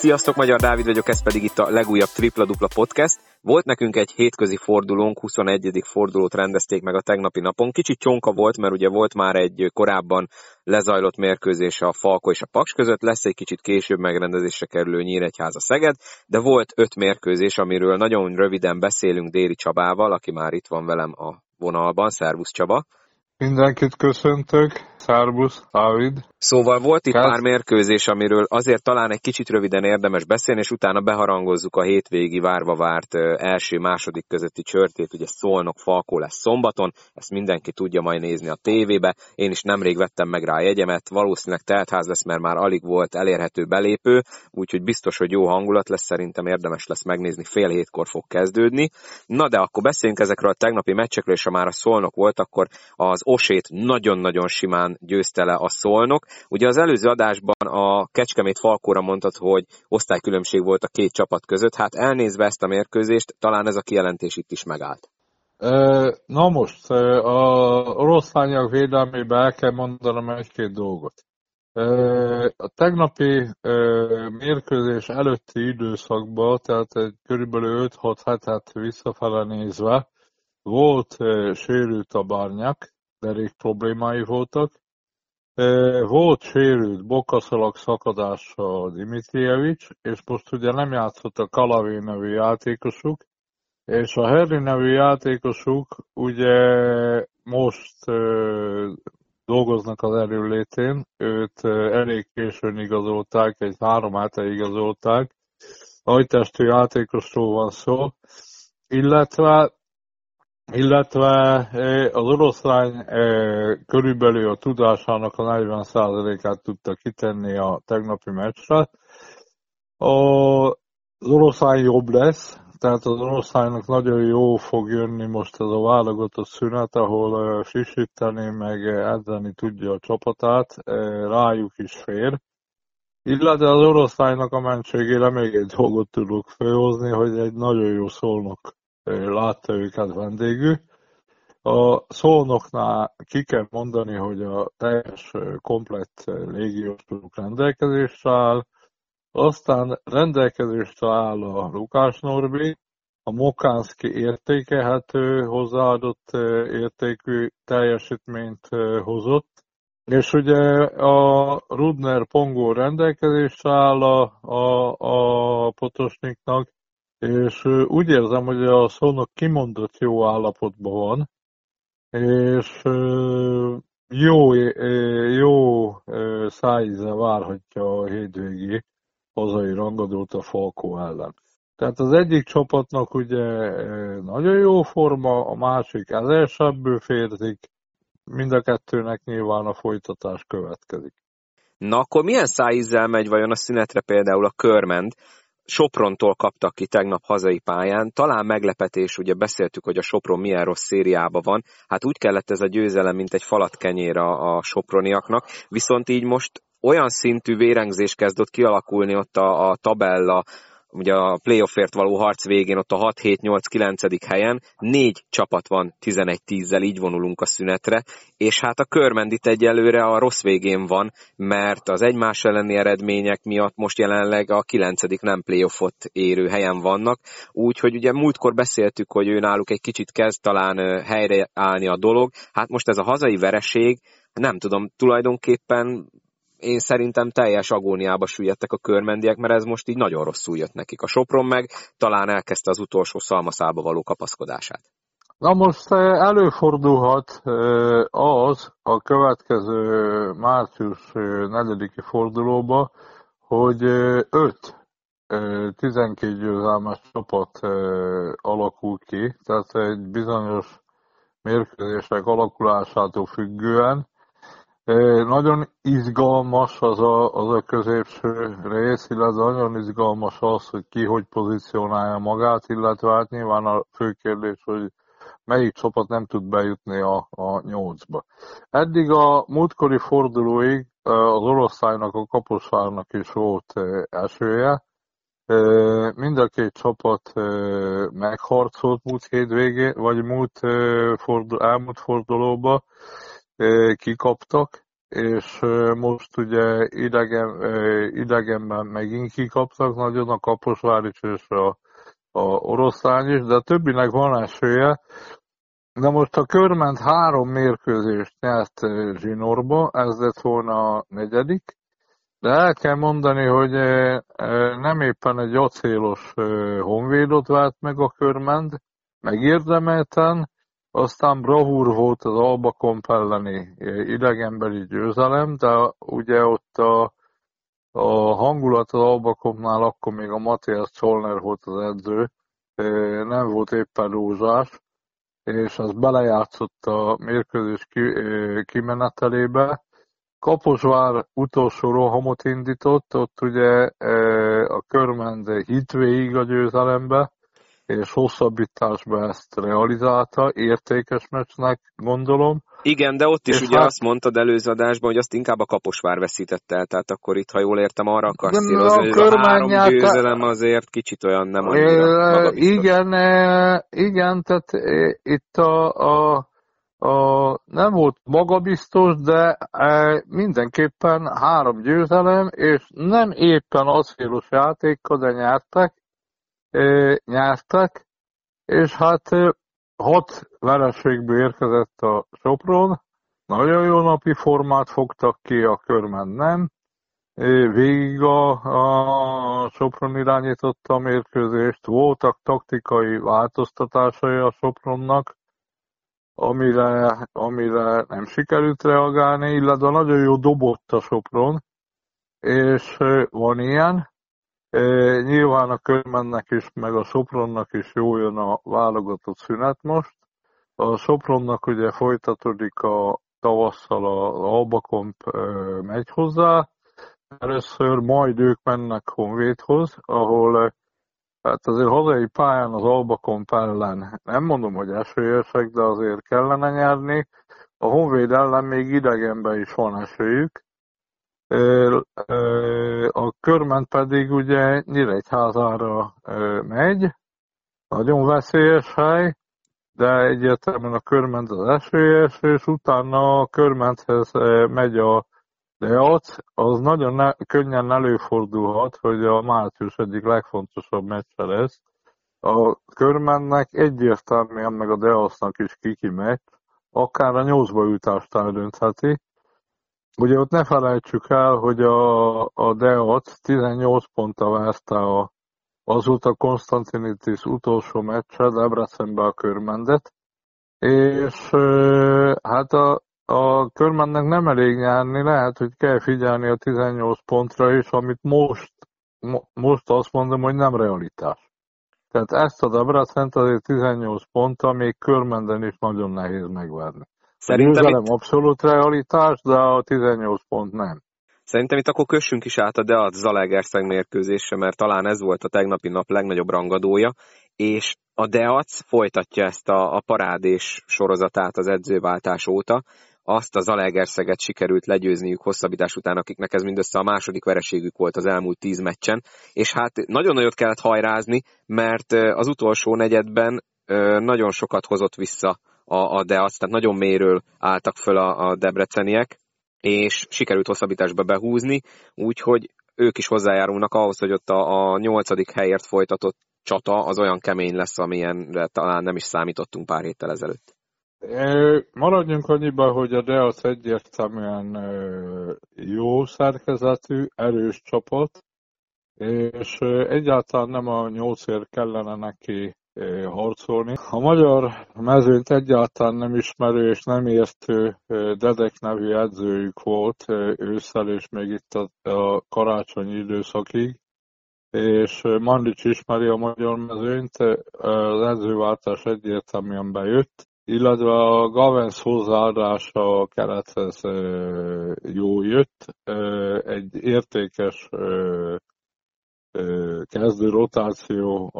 Sziasztok, Magyar Dávid vagyok, ez pedig itt a legújabb Tripla Dupla Podcast. Volt nekünk egy hétközi fordulónk, 21. fordulót rendezték meg a tegnapi napon. Kicsit csonka volt, mert ugye volt már egy korábban lezajlott mérkőzés a Falko és a Paks között, lesz egy kicsit később megrendezésre kerülő Nyíregyháza Szeged, de volt öt mérkőzés, amiről nagyon röviden beszélünk Déri Csabával, aki már itt van velem a vonalban. Szervusz Csaba! Mindenkit köszöntök, Szerbusz, Dávid. Szóval volt itt pár mérkőzés, amiről azért talán egy kicsit röviden érdemes beszélni, és utána beharangozzuk a hétvégi várva várt első-második közötti csörtét, ugye Szolnok Falkó lesz szombaton, ezt mindenki tudja majd nézni a tévébe. Én is nemrég vettem meg rá a jegyemet, valószínűleg teltház lesz, mert már alig volt elérhető belépő, úgyhogy biztos, hogy jó hangulat lesz, szerintem érdemes lesz megnézni, fél hétkor fog kezdődni. Na de akkor beszéljünk ezekről a tegnapi meccsekről, és ha már a Szolnok volt, akkor az Osét nagyon-nagyon simán győzte le a Szolnok. Ugye az előző adásban a Kecskemét Falkóra mondtad, hogy osztálykülönbség volt a két csapat között. Hát elnézve ezt a mérkőzést, talán ez a kijelentés itt is megállt. Na most, a oroszlányok védelmébe el kell mondanom egy-két dolgot. A tegnapi mérkőzés előtti időszakban, tehát egy körülbelül 5-6 hetet visszafele nézve, volt sérült a bárnyak, derék problémái voltak. Volt sérült bokaszalak szakadása Dimitrievics, és most ugye nem játszott a Kalavé nevű játékosuk, és a Harry nevű játékosuk ugye most dolgoznak az erőlétén, őt elég későn igazolták, egy három hete igazolták, ajtestű játékosról van szó, illetve illetve az oroszlány körülbelül a tudásának a 40%-át tudta kitenni a tegnapi meccsre. Az oroszlány jobb lesz, tehát az oroszlánynak nagyon jó fog jönni most ez a válogatott szünet, ahol sisíteni, meg edzeni tudja a csapatát, rájuk is fér. Illetve az oroszlánynak a mentségére még egy dolgot tudok főhozni, hogy egy nagyon jó szólnak látta őket vendégül. A szolnoknál ki kell mondani, hogy a teljes komplett légióstuk rendelkezésre áll, aztán rendelkezésre áll a Lukás Norbi, a Mokánszki értékelhető, hozzáadott értékű teljesítményt hozott, és ugye a Rudner Pongó rendelkezésre áll a, a, a Potosniknak, és úgy érzem, hogy a szónok kimondott jó állapotban van, és jó, jó szájíze várhatja a hétvégi hazai rangadót a Falkó ellen. Tehát az egyik csapatnak ugye nagyon jó forma, a másik ezelsebből férzik, mind a kettőnek nyilván a folytatás következik. Na akkor milyen szájízzel megy vajon a szünetre például a körment? Soprontól kaptak ki tegnap hazai pályán. Talán meglepetés, ugye beszéltük, hogy a Sopron milyen rossz szériában van. Hát úgy kellett ez a győzelem, mint egy falat kenyér a, a soproniaknak. Viszont így most olyan szintű vérengzés kezdett kialakulni ott a, a tabella ugye a playoffért való harc végén ott a 6-7-8-9. helyen négy csapat van 11-10-zel, így vonulunk a szünetre, és hát a körmendit egyelőre a rossz végén van, mert az egymás elleni eredmények miatt most jelenleg a 9. nem playoffot érő helyen vannak, úgyhogy ugye múltkor beszéltük, hogy ő náluk egy kicsit kezd talán helyreállni a dolog, hát most ez a hazai vereség, nem tudom, tulajdonképpen én szerintem teljes agóniába süllyedtek a körmendiek, mert ez most így nagyon rosszul jött nekik. A Sopron meg talán elkezdte az utolsó szalmaszába való kapaszkodását. Na most eh, előfordulhat eh, az a következő március 4 eh, fordulóba, hogy 5 12 győzelmes csapat alakul ki, tehát egy bizonyos mérkőzések alakulásától függően nagyon izgalmas az a, az a középső rész, illetve nagyon izgalmas az, hogy ki hogy pozícionálja magát, illetve hát nyilván a fő kérdés, hogy melyik csapat nem tud bejutni a, a nyolcba. Eddig a múltkori fordulóig az oroszlájnak, a kaposvárnak is volt esője. Mind a két csapat megharcolt múlt hétvégén, vagy múlt fordul, elmúlt fordulóba kikaptak, és most ugye idegen, idegenben megint kikaptak nagyon a Kaposvár is és a, a oroszlány is, de a többinek van esélye. De most a körment három mérkőzést nyert zsinórba, ez lett volna a negyedik, de el kell mondani, hogy nem éppen egy acélos honvédot vált meg a körment, megérdemelten, aztán bravúr volt az Alba Komp elleni idegenbeli győzelem, de ugye ott a, a hangulat az Alba Kompnál akkor még a Matthias Zollner volt az edző, nem volt éppen rózsás, és az belejátszott a mérkőzés kimenetelébe. Kaposvár utolsó rohamot indított, ott ugye a Körmende hit végig a győzelembe, és hosszabbításban ezt realizálta, értékes meccsnek gondolom. Igen, de ott is és ugye hát... azt mondtad előző adásban, hogy azt inkább a Kaposvár veszítette el, tehát akkor itt, ha jól értem, arra akarsz célozni, hogy a három győzelem azért kicsit olyan nem annyira e, Igen, e, igen, tehát e, itt a, a a, nem volt magabiztos, de e, mindenképpen három győzelem, és nem éppen azfélos játékkal, de nyertek, nyertek, és hát hat vereségből érkezett a Sopron, nagyon jó napi formát fogtak ki, a körben nem. Végig a, a Sopron irányította a mérkőzést, voltak taktikai változtatásai a Sopronnak, amire, amire nem sikerült reagálni, illetve nagyon jó dobott a Sopron, és van ilyen, Nyilván a Körmennek is, meg a Sopronnak is jó jön a válogatott szünet most. A Sopronnak ugye folytatódik a tavasszal a Albakomp megy hozzá. Először majd ők mennek Honvédhoz, ahol hát azért hazai pályán az Albakomp ellen nem mondom, hogy esélyesek, de azért kellene nyerni. A Honvéd ellen még idegenben is van esélyük a körment pedig ugye Nyíregyházára megy, nagyon veszélyes hely, de egyértelműen a körment az esélyes, és utána a körmenthez megy a Deac, az nagyon ne, könnyen előfordulhat, hogy a március egyik legfontosabb meccse lesz. A körmennek egyértelműen, meg a Deacnak is kiki meccs, akár a nyolcba jutást eldöntheti, Ugye ott ne felejtsük el, hogy a, a Deac 18 ponttal várta a, azóta Konstantinitis utolsó meccse Debrecenbe a körmendet, és hát a, a körmennek nem elég nyerni, lehet, hogy kell figyelni a 18 pontra is, amit most, mo, most azt mondom, hogy nem realitás. Tehát ezt a Debrecent azért 18 ponttal még körmenden is nagyon nehéz megverni. Szerintem itt... abszolút realitás, de a 18 pont nem. Szerintem itt akkor kössünk is át a Deat Zalegerszeg mérkőzésre, mert talán ez volt a tegnapi nap legnagyobb rangadója, és a Deac folytatja ezt a, a parádés sorozatát az edzőváltás óta. Azt a Zalegerszeget sikerült legyőzniük hosszabbítás után, akiknek ez mindössze a második vereségük volt az elmúlt tíz meccsen, és hát nagyon nagyot kellett hajrázni, mert az utolsó negyedben nagyon sokat hozott vissza a, a Deac, tehát nagyon mélyről álltak föl a, a debreceniek, és sikerült hosszabbításba behúzni, úgyhogy ők is hozzájárulnak ahhoz, hogy ott a, a nyolcadik helyért folytatott csata az olyan kemény lesz, amilyenre talán nem is számítottunk pár héttel ezelőtt. Maradjunk annyiba, hogy a Deac egyértelműen jó szerkezetű, erős csapat, és egyáltalán nem a nyolcért kellene neki harcolni. A magyar mezőnyt egyáltalán nem ismerő és nem értő Dedek nevű edzőjük volt ősszel és még itt a, karácsonyi időszakig, és Mandics ismeri a magyar mezőnyt, az edzőváltás egyértelműen bejött, illetve a Gavens hozzáadása a kerethez jó jött, egy értékes kezdő rotáció,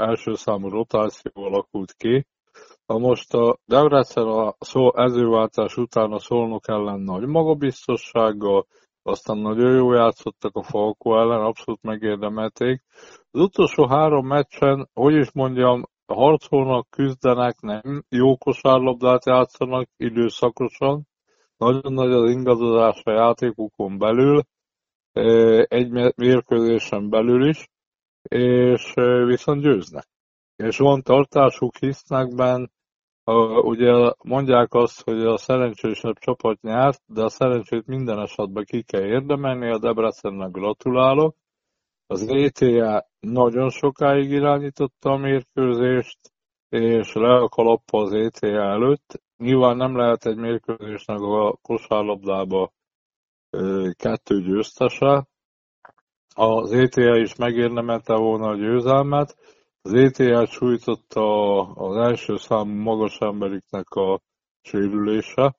első számú rotáció alakult ki. Na most a Debrecen a szó, ezőváltás után a Szolnok ellen nagy magabiztossággal, aztán nagyon jó játszottak a Falko ellen, abszolút megérdemelték. Az utolsó három meccsen, hogy is mondjam, harcolnak, küzdenek, nem jó kosárlabdát játszanak időszakosan, nagyon nagy az ingadozás a játékukon belül, egy mérkőzésen belül is, és viszont győznek. És van tartásuk, hisznek benne, ugye mondják azt, hogy a szerencsésebb csapat nyert, de a szerencsét minden esetben ki kell érdemelni, a Debrecennek gratulálok. Az ETA nagyon sokáig irányította a mérkőzést, és le a kalappa az ETA előtt. Nyilván nem lehet egy mérkőzésnek a kosárlabdába kettő győztese. Az ETA is megérdemelte volna a győzelmet. Az ETA sújtotta az első számú magas emberiknek a sérülése.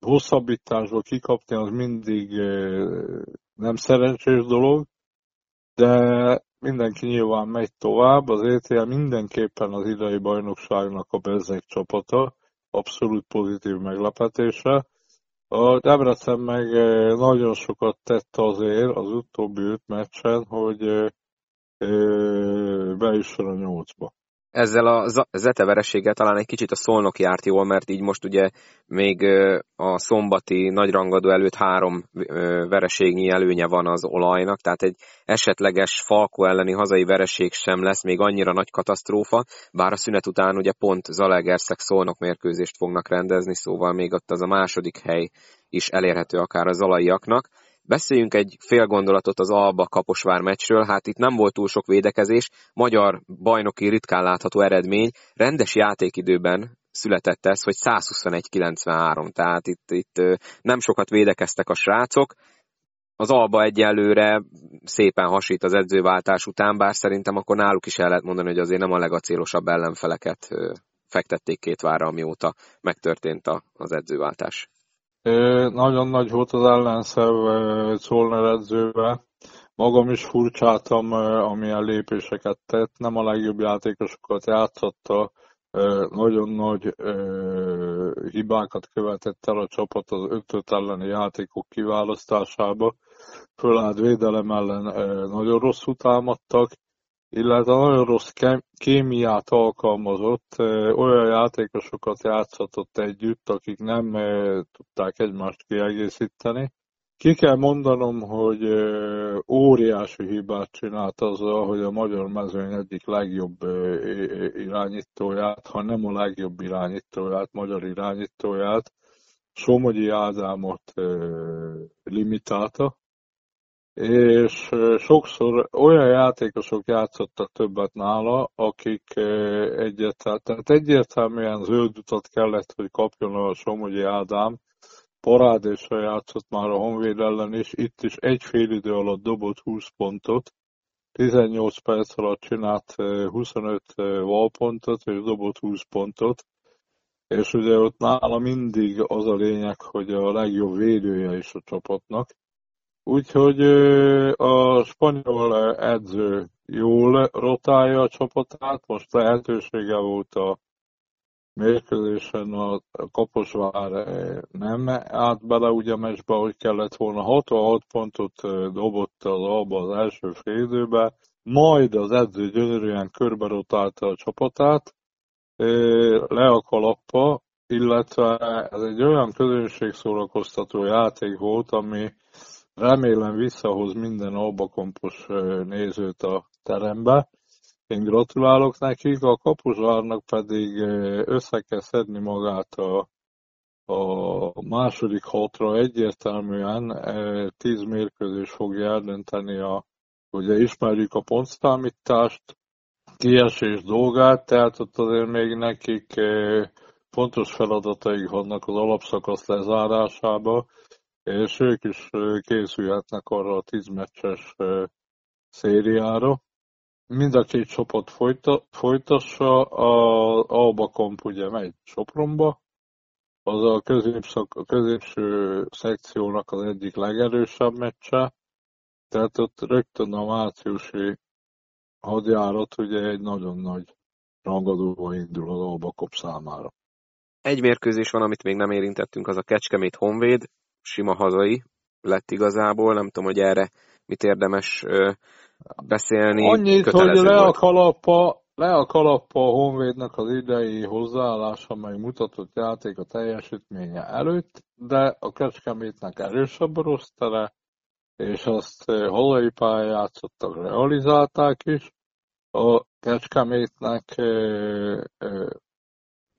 Hosszabbításba kikapni az mindig nem szerencsés dolog, de mindenki nyilván megy tovább. Az ETA mindenképpen az idei bajnokságnak a bezzeg csapata, abszolút pozitív meglepetése. A Debrecen meg nagyon sokat tett azért az utóbbi öt meccsen, hogy bejusson a nyolcba. Ezzel a Zete vereséggel talán egy kicsit a Szolnok járt jól, mert így most ugye még a szombati nagyrangadó előtt három vereségnyi előnye van az olajnak, tehát egy esetleges Falko elleni hazai vereség sem lesz még annyira nagy katasztrófa, bár a szünet után ugye pont Zalegerszeg Szolnok mérkőzést fognak rendezni, szóval még ott az a második hely is elérhető akár a zalaiaknak. Beszéljünk egy fél gondolatot az Alba Kaposvár meccsről, hát itt nem volt túl sok védekezés, magyar bajnoki ritkán látható eredmény, rendes játékidőben született ez, hogy 121-93, tehát itt, itt nem sokat védekeztek a srácok, az Alba egyelőre szépen hasít az edzőváltás után, bár szerintem akkor náluk is el lehet mondani, hogy azért nem a legacélosabb ellenfeleket fektették két vára, amióta megtörtént az edzőváltás. Nagyon nagy volt az ellenszer Czolner edzőbe. Magam is furcsáltam, amilyen lépéseket tett. Nem a legjobb játékosokat játszotta, nagyon nagy hibákat követett el a csapat az ötöt elleni játékok kiválasztásába. Fölállt védelem ellen nagyon rosszul támadtak, illetve nagyon rossz kémiát alkalmazott, olyan játékosokat játszatott együtt, akik nem tudták egymást kiegészíteni. Ki kell mondanom, hogy óriási hibát csinált azzal, hogy a magyar mezőny egyik legjobb irányítóját, ha nem a legjobb irányítóját, magyar irányítóját, Somogyi Ádámot limitálta, és sokszor olyan játékosok játszottak többet nála, akik egyetlen, tehát egyértelműen zöld utat kellett, hogy kapjon a Somogyi Ádám, parádésra játszott már a Honvéd ellen is, itt is egy fél idő alatt dobott 20 pontot, 18 perc alatt csinált 25 valpontot, és dobott 20 pontot, és ugye ott nála mindig az a lényeg, hogy a legjobb védője is a csapatnak, Úgyhogy a spanyol edző jól rotálja a csapatát, most lehetősége volt a mérkőzésen a Kaposvár nem állt bele ugye a meccsbe, hogy kellett volna. 66 pontot dobott az Alba az első félidőbe, majd az edző gyönyörűen körbe rotálta a csapatát, le a kalappa, illetve ez egy olyan közönségszórakoztató játék volt, ami Remélem visszahoz minden albakompos nézőt a terembe. Én gratulálok nekik, a kapuzsárnak pedig össze kell szedni magát a, a második hatra egyértelműen tíz mérkőzés fogja eldönteni a, ugye ismerjük a pontszámítást, kiesés dolgát, tehát ott azért még nekik fontos feladataik vannak az alapszakasz lezárásába, és ők is készülhetnek arra a tízmeccses szériára. Mind a két csapat folyta, folytassa, a Alba Komp ugye megy Sopronba, az a, középszak, középső szekciónak az egyik legerősebb meccse, tehát ott rögtön a márciusi hadjárat ugye egy nagyon nagy rangadóba indul az Alba Komp számára. Egy mérkőzés van, amit még nem érintettünk, az a Kecskemét Honvéd sima hazai lett igazából, nem tudom, hogy erre mit érdemes beszélni. Annyit, hogy le a kalapa, le a kalappa a Honvédnak az idei hozzáállása, meg mutatott játék a teljesítménye előtt, de a Kecskemétnek erősebb a rostere, és azt hazai pályán játszottak, realizálták is. A Kecskemétnek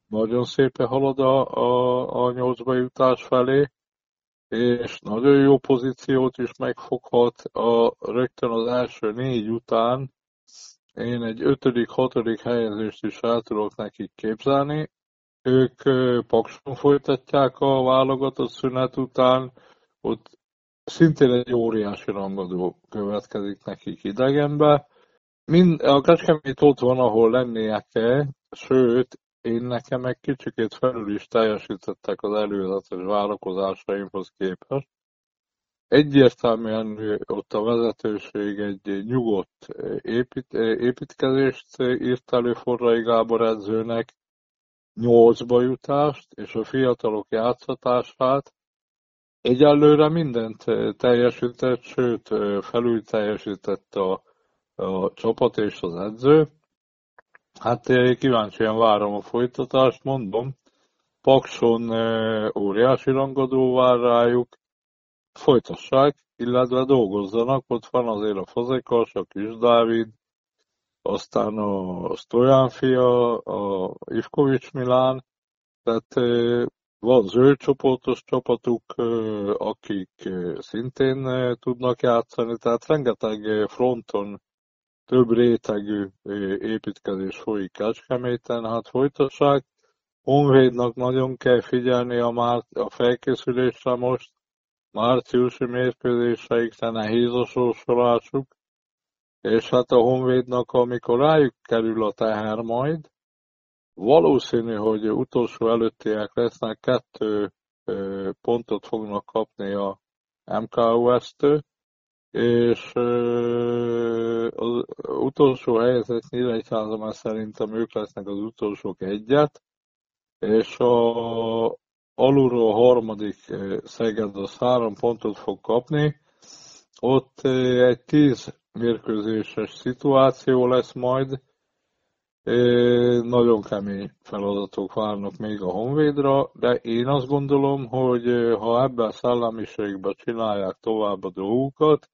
nagyon szépen halad a, a, a nyolcba jutás felé, és nagyon jó pozíciót is megfoghat a, rögtön az első négy után. Én egy ötödik, hatodik helyezést is el tudok nekik képzelni. Ők Pakson folytatják a válogatott szünet után, ott szintén egy óriási rangadó következik nekik idegenbe. Mind, a Kecskemét ott van, ahol lennie kell, sőt, én nekem egy kicsikét felül is teljesítettek az előzetes várakozásaimhoz képest. Egyértelműen ott a vezetőség egy nyugodt épít, építkezést írt elő Forrai Gábor edzőnek, nyolcba jutást és a fiatalok játszatását. Egyelőre mindent teljesített, sőt felül teljesített a, a csapat és az edző. Hát kíváncsian várom a folytatást, mondom. Pakson óriási rangadó vár rájuk, folytassák, illetve dolgozzanak, ott van azért a Fazekas, a Kis Dávid, aztán a Stojan fia, a Ivkovics Milán, tehát eh, van zöld csoportos csapatuk, akik szintén tudnak játszani, tehát rengeteg fronton több rétegű építkezés folyik Kecskeméten, hát folytassák. Honvédnak nagyon kell figyelni a, már, a felkészülésre most, márciusi mérkőzéseikre nehéz a sorsolásuk, és hát a Honvédnak, amikor rájuk kerül a teher majd, valószínű, hogy utolsó előttiek lesznek, kettő pontot fognak kapni a MKOS-től, és az utolsó helyezett Nyíregyházamán szerintem ők lesznek az utolsók egyet, és a alulról a harmadik Szeged az három pontot fog kapni. Ott egy tíz mérkőzéses szituáció lesz majd, nagyon kemény feladatok várnak még a Honvédra, de én azt gondolom, hogy ha ebben a szellemiségben csinálják tovább a dolgukat,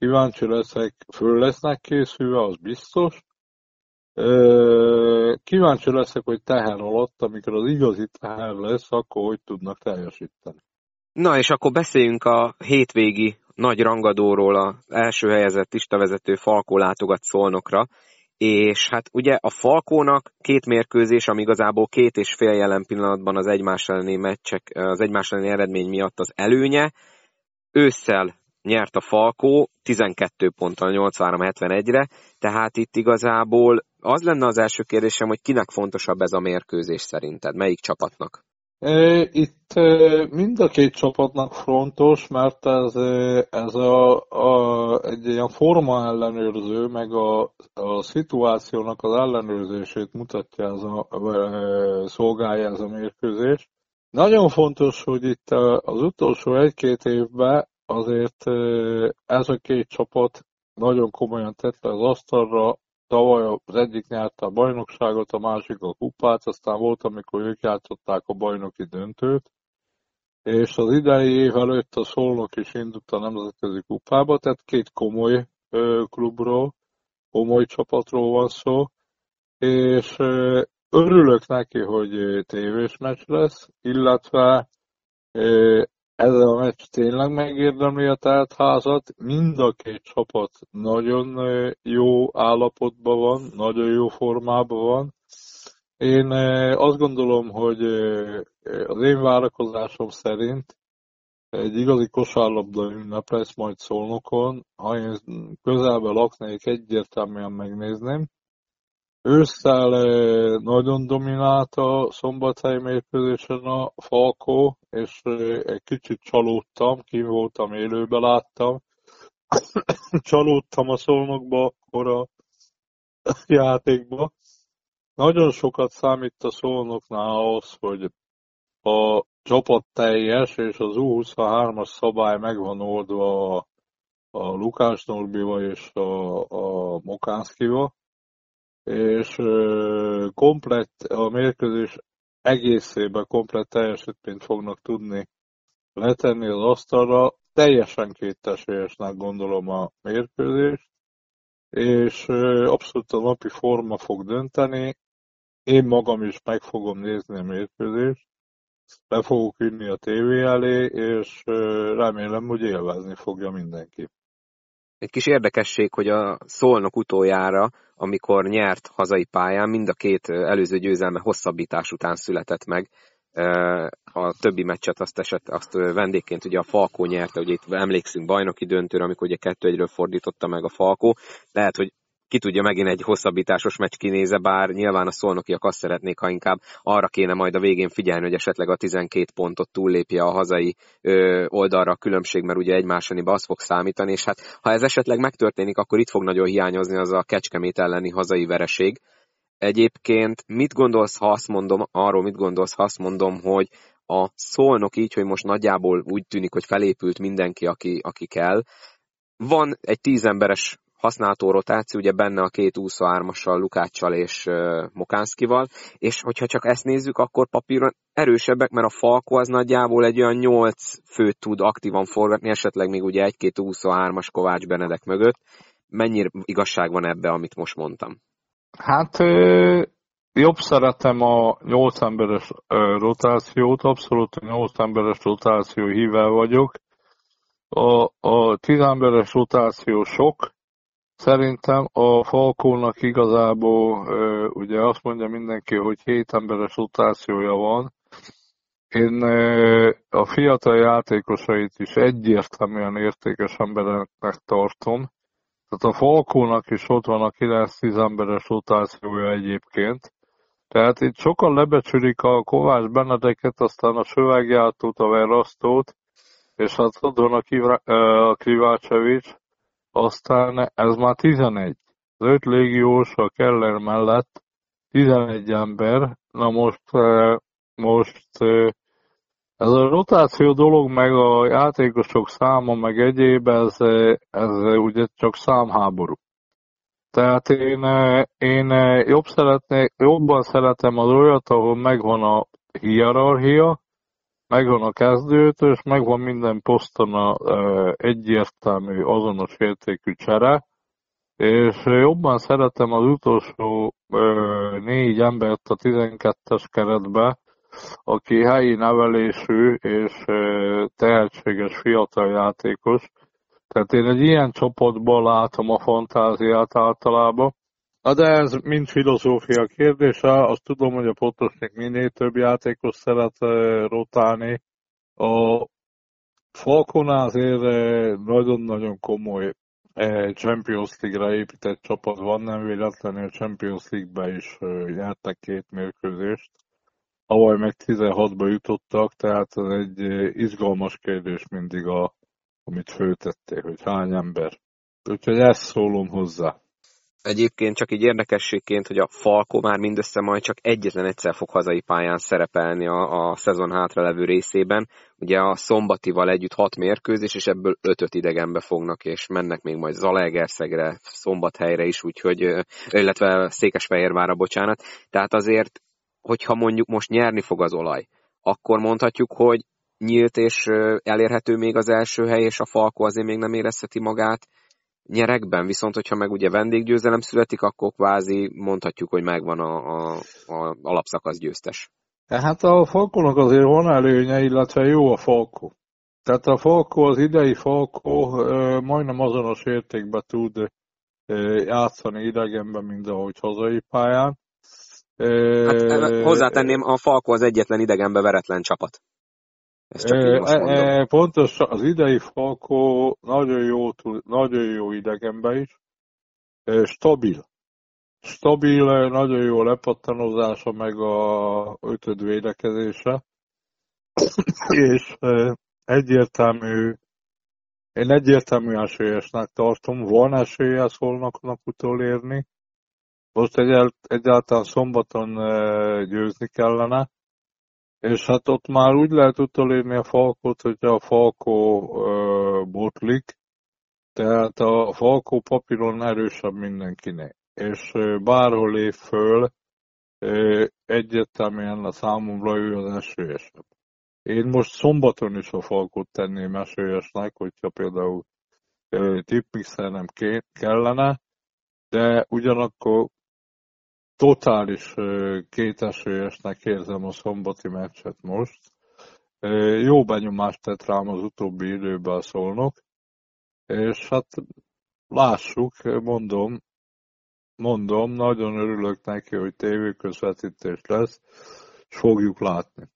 Kíváncsi leszek, föl lesznek készülve, az biztos. Kíváncsi leszek, hogy teher alatt, amikor az igazi teher lesz, akkor hogy tudnak teljesíteni. Na és akkor beszéljünk a hétvégi nagy rangadóról, az első helyezett istavezető Falkó látogat Szolnokra, és hát ugye a Falkónak két mérkőzés, ami igazából két és fél jelen pillanatban az egymás elleni meccsek, az egymás elleni eredmény miatt az előnye. Ősszel nyert a Falkó 12 ponttal 83-71-re, tehát itt igazából az lenne az első kérdésem, hogy kinek fontosabb ez a mérkőzés szerinted, melyik csapatnak? Itt mind a két csapatnak fontos, mert ez, ez a, a, egy ilyen forma ellenőrző, meg a, a szituációnak az ellenőrzését mutatja ez a, szolgálja ez a mérkőzés. Nagyon fontos, hogy itt az utolsó egy-két évben azért ez a két csapat nagyon komolyan tette az asztalra, tavaly az egyik nyerte a bajnokságot, a másik a kupát, aztán volt, amikor ők játszották a bajnoki döntőt, és az idei év előtt a Szolnok is indult a nemzetközi kupába, tehát két komoly klubról, komoly csapatról van szó, és örülök neki, hogy tévés meccs lesz, illetve ez a meccs tényleg megérdemli a teltházat, mind a két csapat nagyon jó állapotban van, nagyon jó formában van. Én azt gondolom, hogy az én várakozásom szerint egy igazi kosárlabda ünnep lesz majd Szolnokon. Ha én közelben laknék, egyértelműen megnézném. Ősszel nagyon dominált a szombathely mérkőzésen a Falkó, és egy kicsit csalódtam, ki voltam, élőbe láttam. csalódtam a szolnokba, akkor a játékba. Nagyon sokat számít a szolnoknál ahhoz, hogy a csapat teljes, és az U23-as szabály megvan oldva a, a Lukás Norbival és a, a Mokánszkival, és komplett a mérkőzés egészében komplett teljesítményt fognak tudni letenni az asztalra. Teljesen kétesélyesnek gondolom a mérkőzést, és abszolút a napi forma fog dönteni. Én magam is meg fogom nézni a mérkőzést, be fogok ülni a tévé elé, és remélem, hogy élvezni fogja mindenki. Egy kis érdekesség, hogy a Szolnok utoljára, amikor nyert hazai pályán, mind a két előző győzelme hosszabbítás után született meg. A többi meccset azt, esett, azt vendégként ugye a Falkó nyerte, ugye itt emlékszünk bajnoki döntőre, amikor ugye 2-1-ről fordította meg a Falkó. Lehet, hogy ki tudja megint egy hosszabbításos meccs kinéze, bár nyilván a szolnokiak azt szeretnék, ha inkább arra kéne majd a végén figyelni, hogy esetleg a 12 pontot túllépje a hazai ö, oldalra a különbség, mert ugye egymásaniba az fog számítani, és hát ha ez esetleg megtörténik, akkor itt fog nagyon hiányozni az a kecskemét elleni hazai vereség. Egyébként mit gondolsz, ha azt mondom, arról mit gondolsz, ha azt mondom, hogy a szolnok így, hogy most nagyjából úgy tűnik, hogy felépült mindenki, aki, aki kell, van egy tízemberes használható rotáció, ugye benne a két 23-assal, Lukáccsal és uh, Mokánszkival, és hogyha csak ezt nézzük, akkor papíron erősebbek, mert a Falko az nagyjából egy olyan 8 főt tud aktívan forgatni, esetleg még ugye egy-két 23-as Kovács Benedek mögött. Mennyire igazság van ebbe, amit most mondtam? Hát jobb szeretem a 8 emberes rotációt, abszolút a 8 emberes rotáció hível vagyok. A, a 10 emberes rotáció sok, Szerintem a Falkónak igazából ugye azt mondja mindenki, hogy hét emberes rotációja van. Én a fiatal játékosait is egyértelműen értékes embereknek tartom. Tehát a Falkónak is ott van a 9-10 emberes rotációja egyébként. Tehát itt sokan lebecsülik a Kovács Benedeket, aztán a Sövegjátót, a Verasztót, és hát ott van a Krivácsevics, aztán ez már 11. Az öt légiós a Keller mellett 11 ember. Na most, eh, most eh, ez a rotáció dolog, meg a játékosok száma, meg egyéb, ez, eh, ez ugye csak számháború. Tehát én, én jobb szeretnék, jobban szeretem az olyat, ahol megvan a hierarchia, megvan a kezdőt, és megvan minden poszton a egyértelmű, azonos értékű csere, és jobban szeretem az utolsó négy embert a 12-es keretbe, aki helyi nevelésű és tehetséges fiatal játékos. Tehát én egy ilyen csapatban látom a fantáziát általában. Na de ez mind filozófia kérdése, azt tudom, hogy a Potosnik minél több játékos szeret rotálni. A Falcon azért nagyon-nagyon komoly Champions League-re épített csapat van, nem véletlenül a Champions League-be is nyertek két mérkőzést. Avaj meg 16-ba jutottak, tehát ez egy izgalmas kérdés mindig, a, amit föltették, hogy hány ember. Úgyhogy ezt szólom hozzá. Egyébként csak így érdekességként, hogy a Falko már mindössze majd csak egyetlen egyszer fog hazai pályán szerepelni a, a szezon hátralevő részében. Ugye a szombatival együtt hat mérkőzés, és ebből ötöt idegenbe fognak, és mennek még majd Zalaegerszegre, szombathelyre is, úgyhogy, illetve Székesfehérvárra, bocsánat. Tehát azért, hogyha mondjuk most nyerni fog az olaj, akkor mondhatjuk, hogy nyílt és elérhető még az első hely, és a Falko azért még nem érezheti magát nyerekben, viszont hogyha meg ugye vendéggyőzelem születik, akkor kvázi mondhatjuk, hogy megvan a, a, a alapszakasz győztes. Hát a Falkónak azért van előnye, illetve jó a Falkó. Tehát a Falkó, az idei Falkó majdnem azonos értékben tud játszani idegenben, mint ahogy hazai pályán. Hát, hozzátenném, a Falkó az egyetlen idegenbe veretlen csapat. Ezt csak e, most e, pontos, az idei Falkó nagyon jó, nagyon jó idegenben is, e, stabil. Stabil, nagyon jó lepattanozása, meg a ötöd védekezése, és e, egyértelmű, én egyértelmű esélyesnek tartom, van esélye szólnaknak utolérni. Most egy, egyáltalán szombaton győzni kellene, és hát ott már úgy lehet utolérni a falkot, hogy a falkó ö, botlik, tehát a falkó papíron erősebb mindenkinek. és bárhol lép föl, egyértelműen a számomra ő az esélyesebb. Én most szombaton is a Falkot tenném esélyesnek, hogyha például tipmixelnem kellene, de ugyanakkor totális kétesélyesnek érzem a szombati meccset most. Jó benyomást tett rám az utóbbi időben szólnok, és hát lássuk, mondom, mondom, nagyon örülök neki, hogy tévéközvetítés lesz, és fogjuk látni.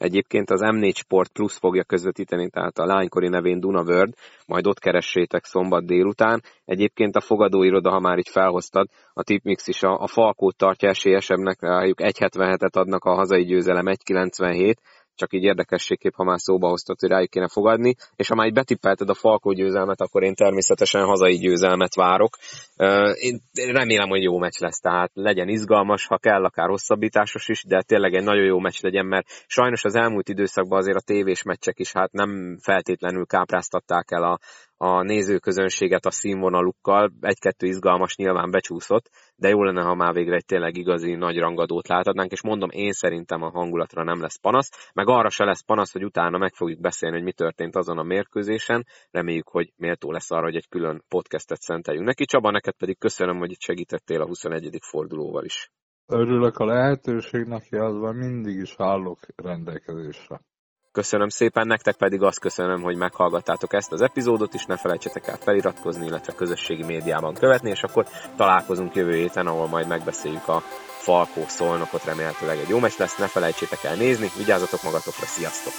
Egyébként az M4 Sport Plus fogja közvetíteni, tehát a lánykori nevén Duna World, majd ott keressétek szombat délután. Egyébként a fogadóiroda, ha már így felhoztad, a Tipmix is a, a Falkót tartja esélyesebbnek, rájuk 1.77-et adnak a hazai győzelem 1.97, csak így érdekességképp, ha már szóba hoztad, hogy rájuk kéne fogadni, és ha már így betippelted a Falkó győzelmet, akkor én természetesen hazai győzelmet várok. Én remélem, hogy jó meccs lesz, tehát legyen izgalmas, ha kell, akár hosszabbításos is, de tényleg egy nagyon jó meccs legyen, mert sajnos az elmúlt időszakban azért a tévés meccsek is hát nem feltétlenül kápráztatták el a, a nézőközönséget a színvonalukkal. Egy-kettő izgalmas nyilván becsúszott, de jó lenne, ha már végre egy tényleg igazi nagy rangadót láthatnánk, és mondom, én szerintem a hangulatra nem lesz panasz, meg arra se lesz panasz, hogy utána meg fogjuk beszélni, hogy mi történt azon a mérkőzésen. Reméljük, hogy méltó lesz arra, hogy egy külön podcastet szenteljünk neki. Csaba, neked pedig köszönöm, hogy itt segítettél a 21. fordulóval is. Örülök a lehetőségnek, jelzve mindig is állok rendelkezésre. Köszönöm szépen, nektek pedig azt köszönöm, hogy meghallgattátok ezt az epizódot, és ne felejtsetek el feliratkozni, illetve közösségi médiában követni, és akkor találkozunk jövő héten, ahol majd megbeszéljük a Falkó szolnokot, remélhetőleg egy jó meccs lesz, ne felejtsétek el nézni, vigyázzatok magatokra, sziasztok!